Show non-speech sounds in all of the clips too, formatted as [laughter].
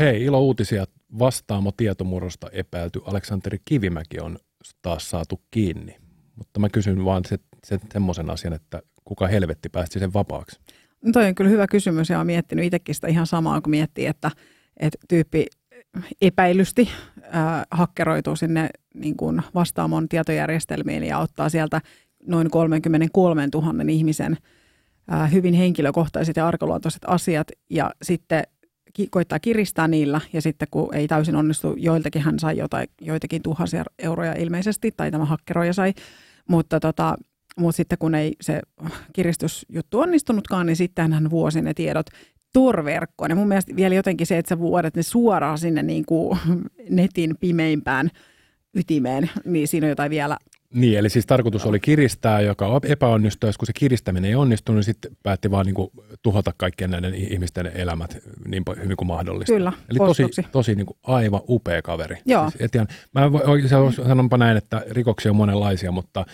Hei, ilo uutisia. Vastaamo tietomurrosta epäilty Aleksanteri Kivimäki on taas saatu kiinni. Mutta mä kysyn vaan se, se, semmoisen asian, että kuka helvetti päästi sen vapaaksi? No toi on kyllä hyvä kysymys ja olen miettinyt itsekin sitä ihan samaa, kun miettii, että, että tyyppi epäilysti äh, hakkeroituu sinne niin kuin vastaamon tietojärjestelmiin ja ottaa sieltä noin 33 000 ihmisen äh, hyvin henkilökohtaiset ja arkaluontoiset asiat ja sitten ki- koittaa kiristää niillä ja sitten kun ei täysin onnistu, joiltakin hän sai jotain, joitakin tuhansia euroja ilmeisesti tai tämä hakkeroija sai, mutta tota, mutta sitten kun ei se kiristysjuttu onnistunutkaan, niin sitten hän vuosi ne tiedot torverkkoon. Ja mun mielestä vielä jotenkin se, että sä vuodet ne suoraan sinne niin kuin netin pimeimpään ytimeen, niin siinä on jotain vielä niin, eli siis tarkoitus oli kiristää, joka epäonnistui, ja kun se kiristäminen ei onnistunut, niin sitten päätti vaan niin kuin tuhota kaikkien näiden ihmisten elämät niin hyvin kuin mahdollista. Kyllä, Eli tosi, tosi niin kuin aivan upea kaveri. Joo. Siis etian, mä sanonpa näin, että rikoksia on monenlaisia, mutta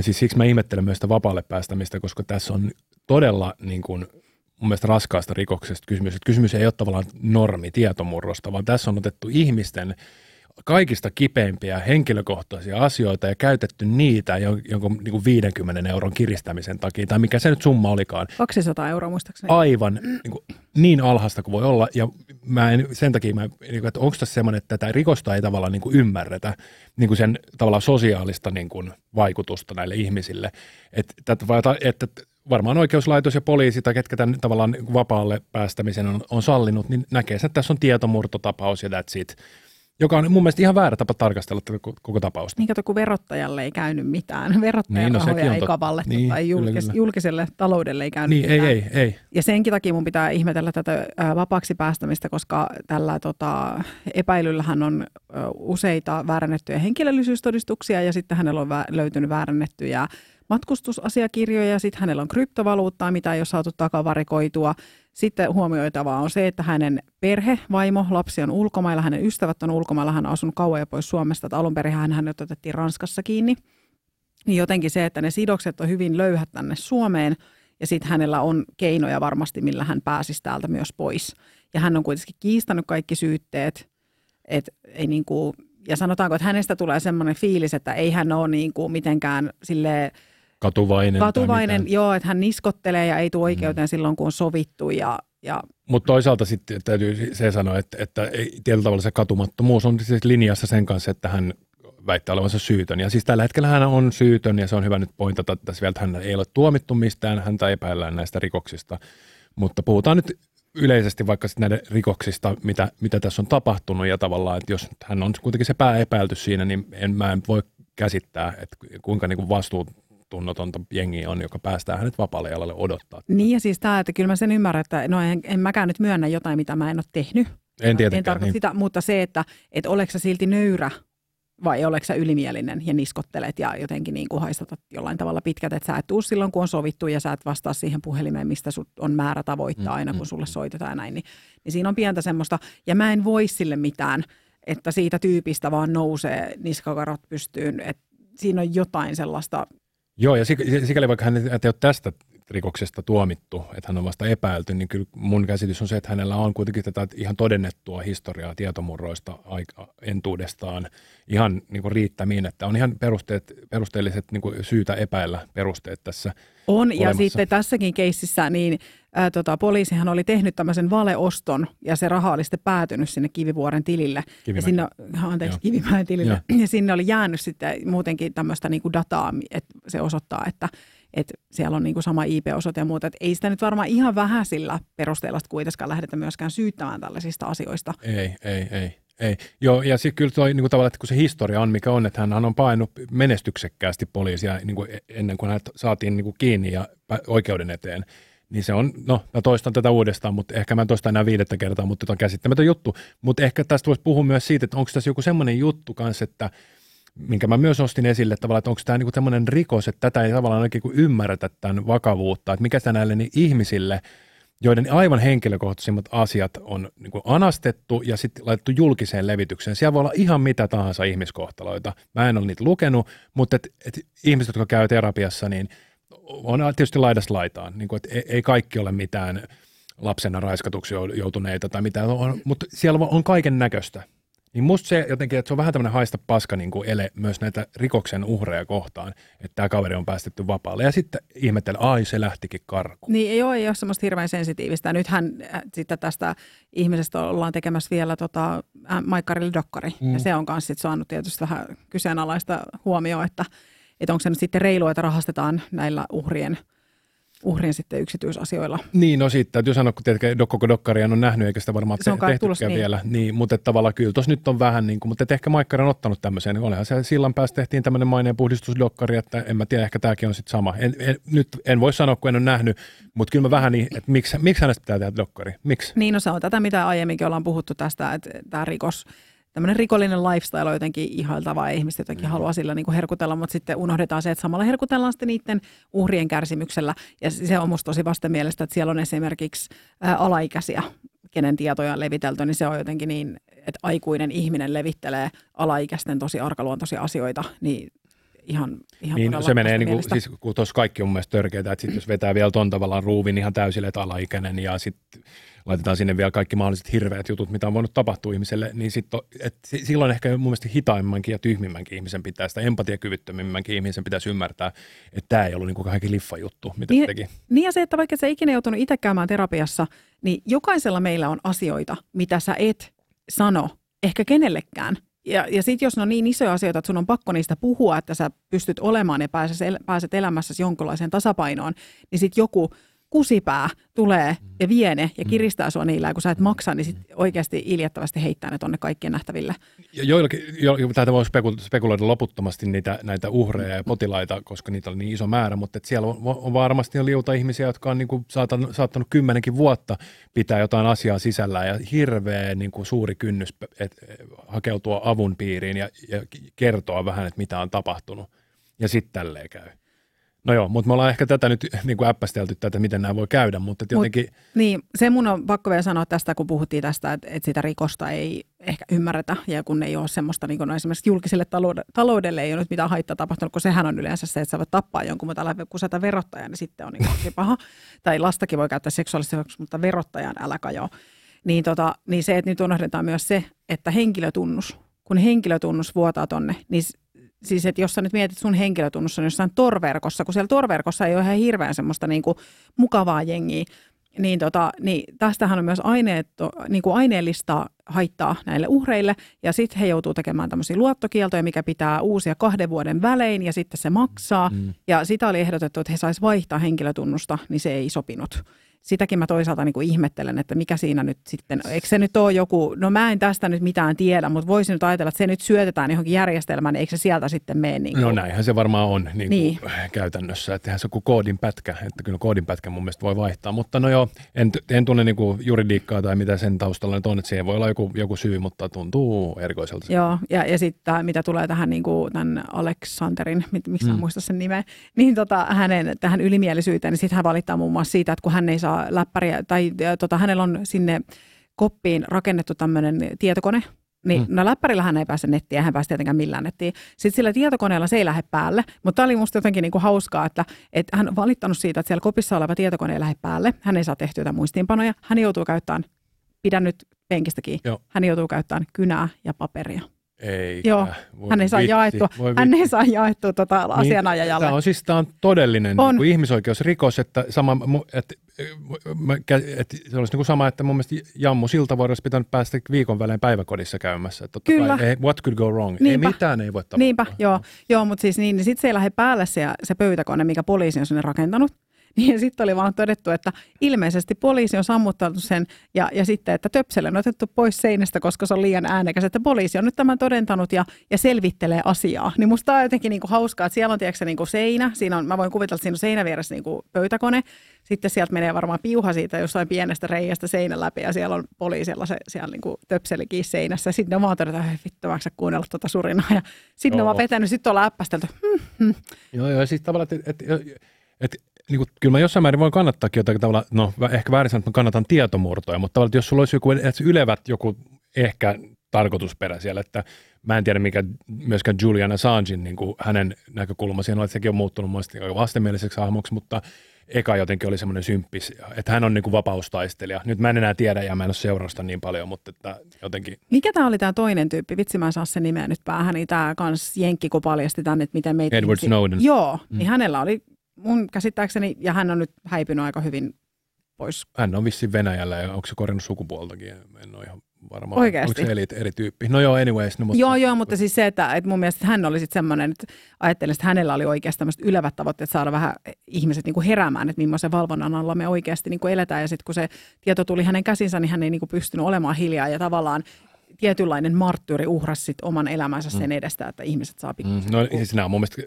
siis siksi mä ihmettelen myös sitä vapaalle päästämistä, koska tässä on todella niin kuin, mun mielestä raskaasta rikoksesta kysymys. Että kysymys ei ole tavallaan normi tietomurrosta, vaan tässä on otettu ihmisten kaikista kipeimpiä henkilökohtaisia asioita ja käytetty niitä jonkun niin kuin 50 euron kiristämisen takia, tai mikä se nyt summa olikaan. 200 euroa muistaakseni. Aivan niin, kuin, niin alhasta kuin voi olla, ja mä en, sen takia mä, niin kuin, että onko tässä semmoinen, että tätä rikosta ei tavallaan niin kuin ymmärretä, niin kuin sen tavallaan sosiaalista niin kuin, vaikutusta näille ihmisille. Että, että, että varmaan oikeuslaitos ja poliisi tai ketkä tämän tavallaan vapaalle päästämisen on, on sallinut, niin näkee että tässä on tietomurtotapaus ja that's it joka on mun mielestä ihan väärä tapa tarkastella tätä koko tapausta. Niin kato, kun verottajalle ei käynyt mitään. [laughs] Verottajan niin, no, rahoja ei tot... kavallettu niin, tai julkis- kyllä, kyllä. julkiselle taloudelle ei käynyt niin, mitään. Ei, ei, ei. Ja senkin takia mun pitää ihmetellä tätä vapaaksi päästämistä, koska tällä tota, epäilyllähän on useita väärännettyjä henkilöllisyystodistuksia ja sitten hänellä on vä- löytynyt väärännettyjä matkustusasiakirjoja ja sitten hänellä on kryptovaluuttaa, mitä ei ole saatu takavarikoitua. Sitten huomioitavaa on se, että hänen perhe, vaimo, lapsi on ulkomailla, hänen ystävät on ulkomailla, hän on asunut kauan ja pois Suomesta, että alun perin hän otettiin Ranskassa kiinni. Niin jotenkin se, että ne sidokset on hyvin löyhät tänne Suomeen ja sitten hänellä on keinoja varmasti, millä hän pääsisi täältä myös pois. Ja hän on kuitenkin kiistänyt kaikki syytteet, että ei niin kuin, ja sanotaanko, että hänestä tulee semmoinen fiilis, että ei hän ole niin kuin mitenkään silleen, Katuvainen. Katuvainen, joo, että hän niskottelee ja ei tule oikeuteen mm. silloin, kun on sovittu. Ja, ja... Mutta toisaalta sitten täytyy se sanoa, että, että tietyllä tavalla se katumattomuus on siis linjassa sen kanssa, että hän väittää olevansa syytön. Ja siis tällä hetkellä hän on syytön ja se on hyvä nyt pointata, että tässä vielä, että hän ei ole tuomittu mistään, häntä epäillään näistä rikoksista. Mutta puhutaan nyt yleisesti vaikka näiden rikoksista, mitä, mitä tässä on tapahtunut ja tavallaan, että jos hän on kuitenkin se pääepäilty siinä, niin en, mä en voi käsittää, että kuinka niin kuin vastuut tunnotonta jengiä on, joka päästää hänet vapaalle jalalle odottaa. Niin ja siis tämä, että kyllä mä sen ymmärrän, että no en, en mäkään nyt myönnä jotain, mitä mä en ole tehnyt. En tietenkään. En tarkoita niin. sitä, mutta se, että, että oleks sä silti nöyrä vai oleks sä ylimielinen ja niskottelet ja jotenkin niin kuin haistatat jollain tavalla pitkät, että sä et tuu silloin, kun on sovittu ja sä et vastaa siihen puhelimeen, mistä sut on määrä tavoittaa mm, aina, kun mm, sulle mm. soitetaan ja näin. Niin, niin siinä on pientä semmoista, ja mä en voi sille mitään, että siitä tyypistä vaan nousee niskakarot pystyyn, että siinä on jotain sellaista Joo, ja sikäli vaikka hän ei ole tästä rikoksesta tuomittu, että hän on vasta epäilty, niin kyllä mun käsitys on se, että hänellä on kuitenkin tätä ihan todennettua historiaa tietomurroista aika entuudestaan ihan niin kuin riittämiin, että on ihan perusteet, perusteelliset niin kuin syytä epäillä perusteet tässä On, olemassa. ja sitten tässäkin keississä niin ää, tota, poliisihan oli tehnyt tämmöisen valeoston, ja se raha oli sitten päätynyt sinne Kivivuoren tilille. Ja sinne, anteeksi, Kivimäen tilille. Ja. ja sinne oli jäänyt sitten muutenkin tämmöistä niin kuin dataa, että se osoittaa, että että siellä on niin kuin sama IP-osoite ja muuta. Että ei sitä nyt varmaan ihan vähäisillä perusteella kuitenkaan lähdetä myöskään syyttämään tällaisista asioista. Ei, ei, ei. Ei. Joo, ja sitten kyllä toi niin kuin tavallaan, että kun se historia on mikä on, että hän on painut menestyksekkäästi poliisia niin kuin e-, ennen kuin hän saatiin niin kuin kiinni ja oikeuden eteen, niin se on, no mä toistan tätä uudestaan, mutta ehkä mä en toista enää viidettä kertaa, mutta tämä on käsittämätön juttu. Mutta ehkä tästä voisi puhua myös siitä, että onko tässä joku semmoinen juttu kanssa, että minkä mä myös ostin esille tavallaan, että onko tämä niinku tämmöinen rikos, että tätä ei tavallaan oikein kuin ymmärretä tämän vakavuutta, että mikä sitä näille niin ihmisille, joiden aivan henkilökohtaisimmat asiat on niin kuin anastettu ja sitten laitettu julkiseen levitykseen. Siellä voi olla ihan mitä tahansa ihmiskohtaloita. Mä en ole niitä lukenut, mutta et, et ihmiset, jotka käy terapiassa, niin on tietysti laidas laitaan. Niin kuin, että ei kaikki ole mitään lapsena raiskatuksi joutuneita tai mitä, on, mutta siellä on kaiken näköistä. Niin musta se jotenkin, että se on vähän tämmöinen haista paska niin kuin ele myös näitä rikoksen uhreja kohtaan, että tämä kaveri on päästetty vapaalle. Ja sitten ihmetellä, ai se lähtikin karkuun. Niin ei ole, ei ole semmoista hirveän sensitiivistä. Nythän äh, sitten tästä ihmisestä ollaan tekemässä vielä tota, äh, Maikkarille dokkari. Mm. Ja se on myös saanut tietysti vähän kyseenalaista huomioon, että, että onko se nyt sitten reilua, että rahastetaan näillä uhrien – uhrien sitten yksityisasioilla. Niin, no sitten täytyy sanoa, kun tietenkin koko dokkaria on nähnyt, eikä sitä varmaan se on tehtykään tulos, niin. vielä. Niin, mutta tavallaan kyllä tuossa nyt on vähän, niin kuin, mutta ehkä Maikkari on ottanut tämmöisen. Niin olihan se sillan päässä tehtiin tämmöinen maineen puhdistusdokkari, että en mä tiedä, ehkä tämäkin on sitten sama. En, en, nyt en voi sanoa, kun en ole nähnyt, mutta kyllä mä vähän niin, että miksi, miksi hänestä pitää tehdä dokkari? Miksi? Niin, no se on tätä, mitä aiemminkin ollaan puhuttu tästä, että tämä rikos tämmöinen rikollinen lifestyle on jotenkin ihailtavaa ja ihmiset jotenkin mm. haluaa sillä niin kuin herkutella, mutta sitten unohdetaan se, että samalla herkutellaan sitten niiden uhrien kärsimyksellä. Ja se on musta tosi vastenmielestä, että siellä on esimerkiksi ää, alaikäisiä, kenen tietoja on levitelty, niin se on jotenkin niin, että aikuinen ihminen levittelee alaikäisten tosi arkaluontoisia asioita, niin ihan, ihan niin, se menee, niin kuin, siis kun tuossa kaikki on mielestäni törkeää, että sit jos vetää vielä ton tavallaan ruuvin ihan täysille, että alaikäinen ja sitten laitetaan sinne vielä kaikki mahdolliset hirveät jutut, mitä on voinut tapahtua ihmiselle, niin sit on, et silloin ehkä mun mielestä hitaimmankin ja tyhmimmänkin ihmisen pitää, sitä empatiakyvyttömimmänkin ihmisen pitäisi ymmärtää, että tämä ei ollut niin kuin kaikki liffa juttu, mitä niin, teki. Niin ja se, että vaikka sä ikinä joutunut itse käymään terapiassa, niin jokaisella meillä on asioita, mitä sä et sano ehkä kenellekään. Ja, ja sitten jos ne on niin isoja asioita, että sun on pakko niistä puhua, että sä pystyt olemaan ja pääset, pääset elämässäsi jonkinlaiseen tasapainoon, niin sitten joku – kusipää tulee ja vie ne ja mm. kiristää sua niillä, kun sä et maksa, niin sit oikeasti iljettävästi heittää ne tonne kaikkien nähtäville. Ja joillakin, jo, täältä voi spekuloida loputtomasti niitä, näitä uhreja ja potilaita, koska niitä on niin iso määrä, mutta et siellä on, on varmasti liuta ihmisiä, jotka on niin kuin saattanut, saattanut kymmenenkin vuotta pitää jotain asiaa sisällä ja hirveä niin kuin suuri kynnys et, hakeutua avun piiriin ja, ja kertoa vähän, että mitä on tapahtunut. Ja sitten tälleen käy. No joo, mutta me ollaan ehkä tätä nyt niin kuin äppästelty tätä, miten nämä voi käydä, mutta jotenkin... Mut, niin, se mun on pakko vielä sanoa tästä, kun puhuttiin tästä, että, että sitä rikosta ei ehkä ymmärretä ja kun ei ole semmoista, niin kuin no esimerkiksi julkiselle taloudelle, ei ole nyt mitään haittaa tapahtunut, kun sehän on yleensä se, että sä voit tappaa jonkun, mutta älä kusata verottajan, niin sitten on [laughs] niin paha. tai lastakin voi käyttää seksuaalisesti, mutta verottajan älä kajoa. Niin, tota, niin se, että nyt unohdetaan myös se, että henkilötunnus, kun henkilötunnus vuotaa tonne, niin siis että jos sä nyt mietit sun henkilötunnussa on jossain torverkossa, kun siellä torverkossa ei ole ihan hirveän semmoista niin kuin mukavaa jengiä, niin, tota, niin tästähän on myös aineet, niin kuin aineellista haittaa näille uhreille, ja sitten he joutuu tekemään tämmöisiä luottokieltoja, mikä pitää uusia kahden vuoden välein, ja sitten se maksaa, mm. ja sitä oli ehdotettu, että he saisi vaihtaa henkilötunnusta, niin se ei sopinut sitäkin mä toisaalta niin kuin ihmettelen, että mikä siinä nyt sitten, eikö se nyt ole joku, no mä en tästä nyt mitään tiedä, mutta voisin nyt ajatella, että se nyt syötetään johonkin järjestelmään, niin eikö se sieltä sitten mene? Niin kuin... No näinhän se varmaan on niin niin. käytännössä, että eihän se on kuin koodin pätkä, että kyllä koodin pätkä mun mielestä voi vaihtaa, mutta no joo, en, en tunne niin kuin juridiikkaa tai mitä sen taustalla nyt on, että siihen voi olla joku, joku syy, mutta tuntuu erikoiselta. Joo, ja, ja sitten mitä tulee tähän niin kuin tämän Aleksanterin, miksi mm. muista sen nimeä, niin tota, hänen tähän ylimielisyyteen, niin sitten hän valittaa muun muassa siitä, että kun hän ei saa läppäriä, tai tota, hänellä on sinne koppiin rakennettu tämmöinen tietokone, niin mm. no läppärillä hän ei pääse nettiin, hän pääse tietenkään millään nettiin. Sitten sillä tietokoneella se ei lähde päälle, mutta tämä oli musta jotenkin niinku hauskaa, että, että hän on valittanut siitä, että siellä kopissa oleva tietokone ei lähde päälle. Hän ei saa tehtyä muistiinpanoja. Hän joutuu käyttämään, pidän nyt penkistäkin, Joo. hän joutuu käyttämään kynää ja paperia. Eikä. Joo, hän ei saa jaettua, hän ei saa jaettua tota asianajajalle. Tämä on siis tämä on todellinen on. Niin ihmisoikeusrikos, että, sama, että, että se olisi niin kuin sama, että mun mielestä Jammu Siltavuori olisi pitänyt päästä viikon välein päiväkodissa käymässä. Totta Kyllä. Kai, what could go wrong? Niinpä. Ei mitään ei voi tapahtua. Niinpä, joo, joo mutta siis niin, niin sitten se ei lähde päälle se, se pöytäkone, mikä poliisi on sinne rakentanut. Niin sitten oli vaan todettu, että ilmeisesti poliisi on sammuttanut sen ja, ja sitten, että töpsele on otettu pois seinästä, koska se on liian äänekäs. Että poliisi on nyt tämän todentanut ja, ja selvittelee asiaa. Niin musta tämä on jotenkin niinku hauskaa, että siellä on tiedätkö, niinku seinä. Siinä on, mä voin kuvitella, että siinä on seinä vieressä niinku pöytäkone. Sitten sieltä menee varmaan piuha siitä jossain pienestä reiästä seinän läpi ja siellä on poliisilla se siellä niinku töpselikin seinässä. Sitten on vaan todeta, että vittu, mä kuunnella tuota surinaa. Ja sitten on vaan vetänyt, sitten ollaan äppästelty. Hmm, hmm. Joo, joo, siis tavallaan, että et, et, niin kuin, kyllä mä jossain määrin voin kannattaakin jotakin tavalla, no ehkä väärin sanoa, että mä kannatan tietomurtoja, mutta tavallaan, jos sulla olisi joku ylevät joku ehkä tarkoitusperä siellä, että mä en tiedä mikä myöskään Julian Assangein niin kuin hänen näkökulma siinä on, että sekin on muuttunut muista vastenmieliseksi hahmoksi, mutta eka jotenkin oli semmoinen symppis, että hän on niin kuin vapaustaistelija. Nyt mä en enää tiedä ja mä en ole seurasta niin paljon, mutta että jotenkin. Mikä tämä oli tämä toinen tyyppi? Vitsi mä en saa sen nimeä nyt päähän, niin tämä kans Jenkki, kun paljasti tänne, että miten meitä... Edward Snowden. Joo, mm. niin hänellä oli mun käsittääkseni, ja hän on nyt häipynyt aika hyvin pois. Hän on vissiin Venäjällä ja onko se korjannut sukupuoltakin? En ole ihan varma. Oikeasti? Oliko se eri, eri tyyppi? No joo, anyways. No, mutta... Joo, joo, mutta siis se, että, että mun mielestä hän oli sitten semmoinen, että ajattelin, että hänellä oli oikeasti tämmöiset ylevät tavoitteet saada vähän ihmiset niin kuin heräämään, että millaisen valvonnan alla me oikeasti niin kuin eletään. Ja sitten kun se tieto tuli hänen käsinsä, niin hän ei niin kuin pystynyt olemaan hiljaa ja tavallaan tietynlainen marttyyri uhrasi sit oman elämänsä sen mm. edestä, että ihmiset saa pikkusen. Mm, no siis nämä on mun mielestä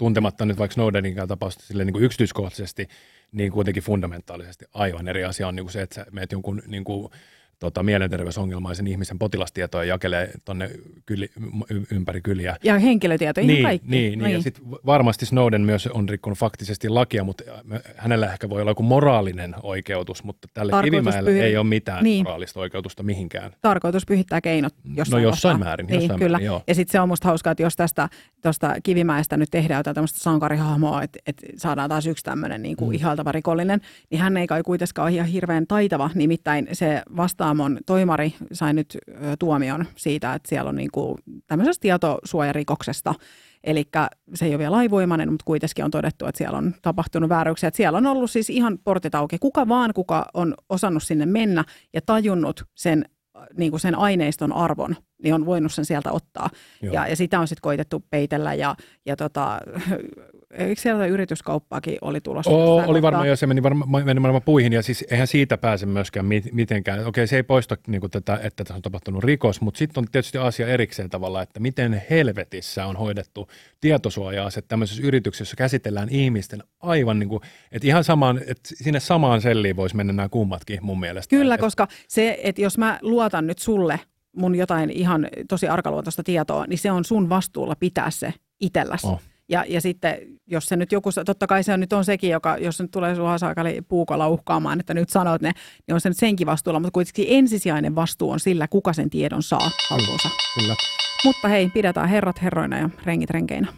tuntematta nyt vaikka Snowdenin tapausta sille niin kuin yksityiskohtaisesti, niin kuitenkin fundamentaalisesti aivan eri asia on niin kuin se, että sä meet jonkun niin kuin, tota, mielenterveysongelmaisen ihmisen potilastietoja jakelee tuonne kyli, ympäri kyliä. Ja henkilötietoja, niin, kaikki. Niin, niin. ja sitten varmasti Snowden myös on rikkonut faktisesti lakia, mutta hänellä ehkä voi olla joku moraalinen oikeutus, mutta tälle Kivimäelle pyhi... ei ole mitään niin. moraalista oikeutusta mihinkään. Tarkoitus pyhittää keinot jossain No jossain vastaan. määrin. Niin, jossain kyllä. Määrin, joo. Ja sitten se on musta hauskaa, että jos tästä tuosta Kivimäestä nyt tehdään jotain tämmöistä sankarihahmoa, että, että saadaan taas yksi tämmöinen niin kuin mm. ihaltava rikollinen, niin hän ei kai kuitenkaan ole ihan hirveän taitava, nimittäin se vastaamon toimari sai nyt tuomion siitä, että siellä on niin kuin tämmöisestä tietosuojarikoksesta, Eli se ei ole vielä laivoimainen, mutta kuitenkin on todettu, että siellä on tapahtunut vääryyksiä. Että siellä on ollut siis ihan portit auki. Kuka vaan, kuka on osannut sinne mennä ja tajunnut sen, niin kuin sen aineiston arvon, niin on voinut sen sieltä ottaa. Ja, ja sitä on sitten koitettu peitellä ja, ja tota, eikö siellä yrityskauppaakin oli tulossa? Oo, oli varmaan jo, se meni varmaan, meni varmaan puihin ja siis eihän siitä pääse myöskään mitenkään. Okei, se ei poista niin kuin tätä, että tässä on tapahtunut rikos, mutta sitten on tietysti asia erikseen tavalla, että miten helvetissä on hoidettu tietosuoja-aset tämmöisessä yrityksessä, jossa käsitellään ihmisten aivan niin kuin, että ihan samaan, että sinne samaan selliin voisi mennä nämä kummatkin mun mielestä. Kyllä, että, koska se, että jos mä luotan nyt sulle mun jotain ihan tosi arkaluontoista tietoa, niin se on sun vastuulla pitää se itselläsi. Oh. Ja, ja sitten, jos se nyt joku, totta kai se on nyt on sekin, joka, jos se nyt tulee sua saakali puukolla uhkaamaan, että nyt sanot ne, niin on se nyt senkin vastuulla, mutta kuitenkin ensisijainen vastuu on sillä, kuka sen tiedon saa haltuunsa. Kyllä. Mutta hei, pidetään herrat herroina ja rengit renkeinä.